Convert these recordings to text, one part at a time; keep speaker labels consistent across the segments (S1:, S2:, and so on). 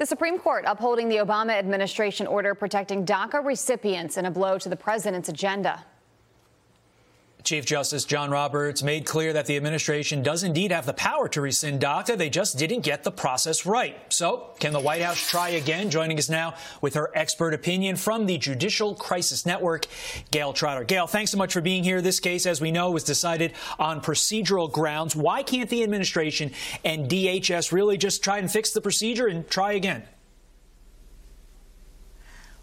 S1: The Supreme Court upholding the Obama administration order protecting DACA recipients in a blow to the president's agenda.
S2: Chief Justice John Roberts made clear that the administration does indeed have the power to rescind DACA. They just didn't get the process right. So, can the White House try again? Joining us now with her expert opinion from the Judicial Crisis Network, Gayle Trotter. Gayle, thanks so much for being here. This case, as we know, was decided on procedural grounds. Why can't the administration and DHS really just try and fix the procedure and try again?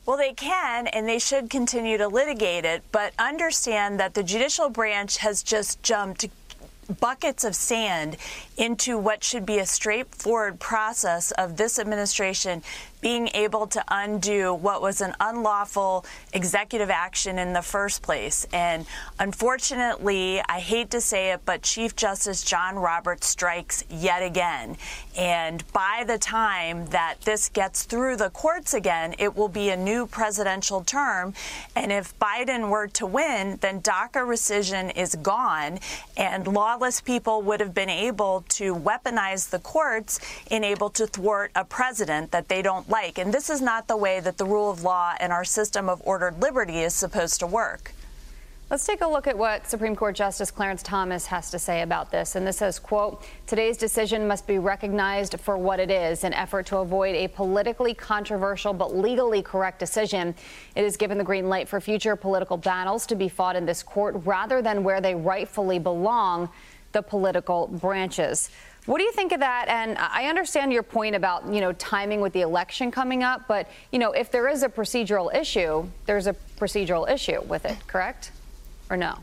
S3: Well, they can and they should continue to litigate it, but understand that the judicial branch has just jumped buckets of sand into what should be a straightforward process of this administration being able to undo what was an unlawful executive action in the first place. And unfortunately, I hate to say it, but Chief Justice John Roberts strikes yet again. And by the time that this gets through the courts again, it will be a new presidential term. And if Biden were to win, then DACA rescission is gone, and lawless people would have been able to weaponize the courts in able to thwart a president that they don't like. And this is not the way that the rule of law and our system of ordered liberty is supposed to work.
S1: Let's take a look at what Supreme Court Justice Clarence Thomas has to say about this. And this says, quote, today's decision must be recognized for what it is, an effort to avoid a politically controversial but legally correct decision. It has given the green light for future political battles to be fought in this court rather than where they rightfully belong, the political branches. What do you think of that? And I understand your point about, you know, timing with the election coming up, but, you know, if there is a procedural issue, there's a procedural issue with it, correct? Or no?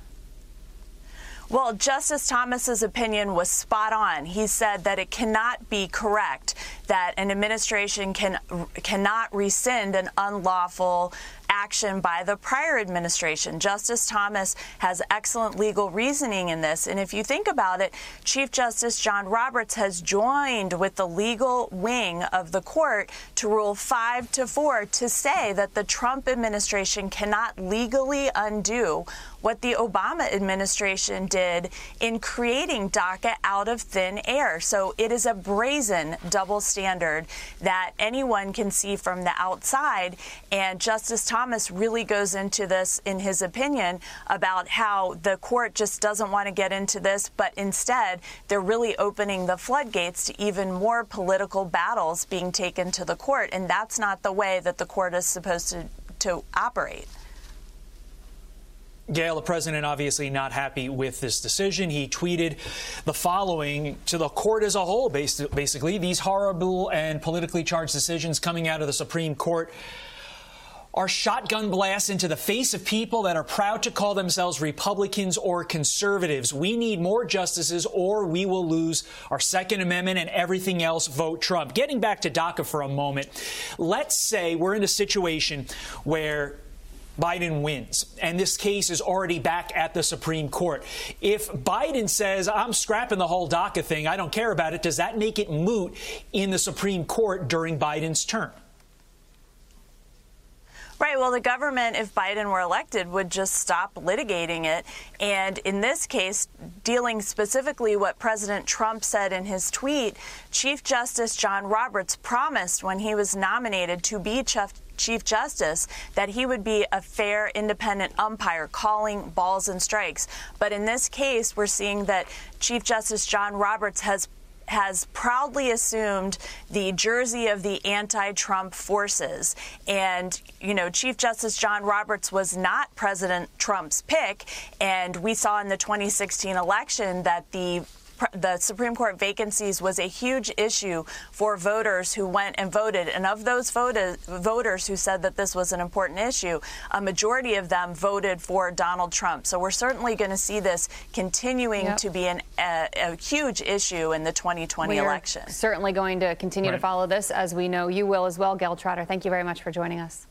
S3: Well, Justice Thomas's opinion was spot on. He said that it cannot be correct that an administration can cannot rescind an unlawful action by the prior administration. Justice Thomas has excellent legal reasoning in this. And if you think about it, Chief Justice John Roberts has joined with the legal wing of the court to rule 5 to 4 to say that the Trump administration cannot legally undo what the Obama administration did in creating DACA out of thin air. So it is a brazen double standard that anyone can see from the outside. And Justice Thomas really goes into this in his opinion about how the court just doesn't want to get into this, but instead they're really opening the floodgates to even more political battles being taken to the court. And that's not the way that the court is supposed to, to operate.
S2: Gayle, the president, obviously not happy with this decision. He tweeted the following to the court as a whole, basically. These horrible and politically charged decisions coming out of the Supreme Court are shotgun blasts into the face of people that are proud to call themselves Republicans or conservatives. We need more justices or we will lose our Second Amendment and everything else. Vote Trump. Getting back to DACA for a moment, let's say we're in a situation where Biden wins, and this case is already back at the Supreme Court. If Biden says, I'm scrapping the whole DACA thing, I don't care about it, does that make it moot in the Supreme Court during Biden's term?
S3: Right. Well, the government, if Biden were elected, would just stop litigating it. And in this case, dealing specifically what President Trump said in his tweet, Chief Justice John Roberts promised when he was nominated to be Chief Chief Justice that he would be a fair, independent umpire calling balls and strikes. But in this case, we're seeing that Chief Justice John Roberts has has proudly assumed the jersey of the anti-Trump forces. And, you know, Chief Justice John Roberts was not President Trump's pick. And we saw in the 2016 election that the the Supreme Court vacancies was a huge issue for voters who went and voted. And of those voted, voters who said that this was an important issue, a majority of them voted for Donald Trump. So we're certainly going to see this continuing yep. to be an, a, a, huge issue in the 2020
S1: we
S3: election.
S1: certainly going to continue right. to follow this, as we know you will as well. Gayle Trotter, thank you very much for joining us.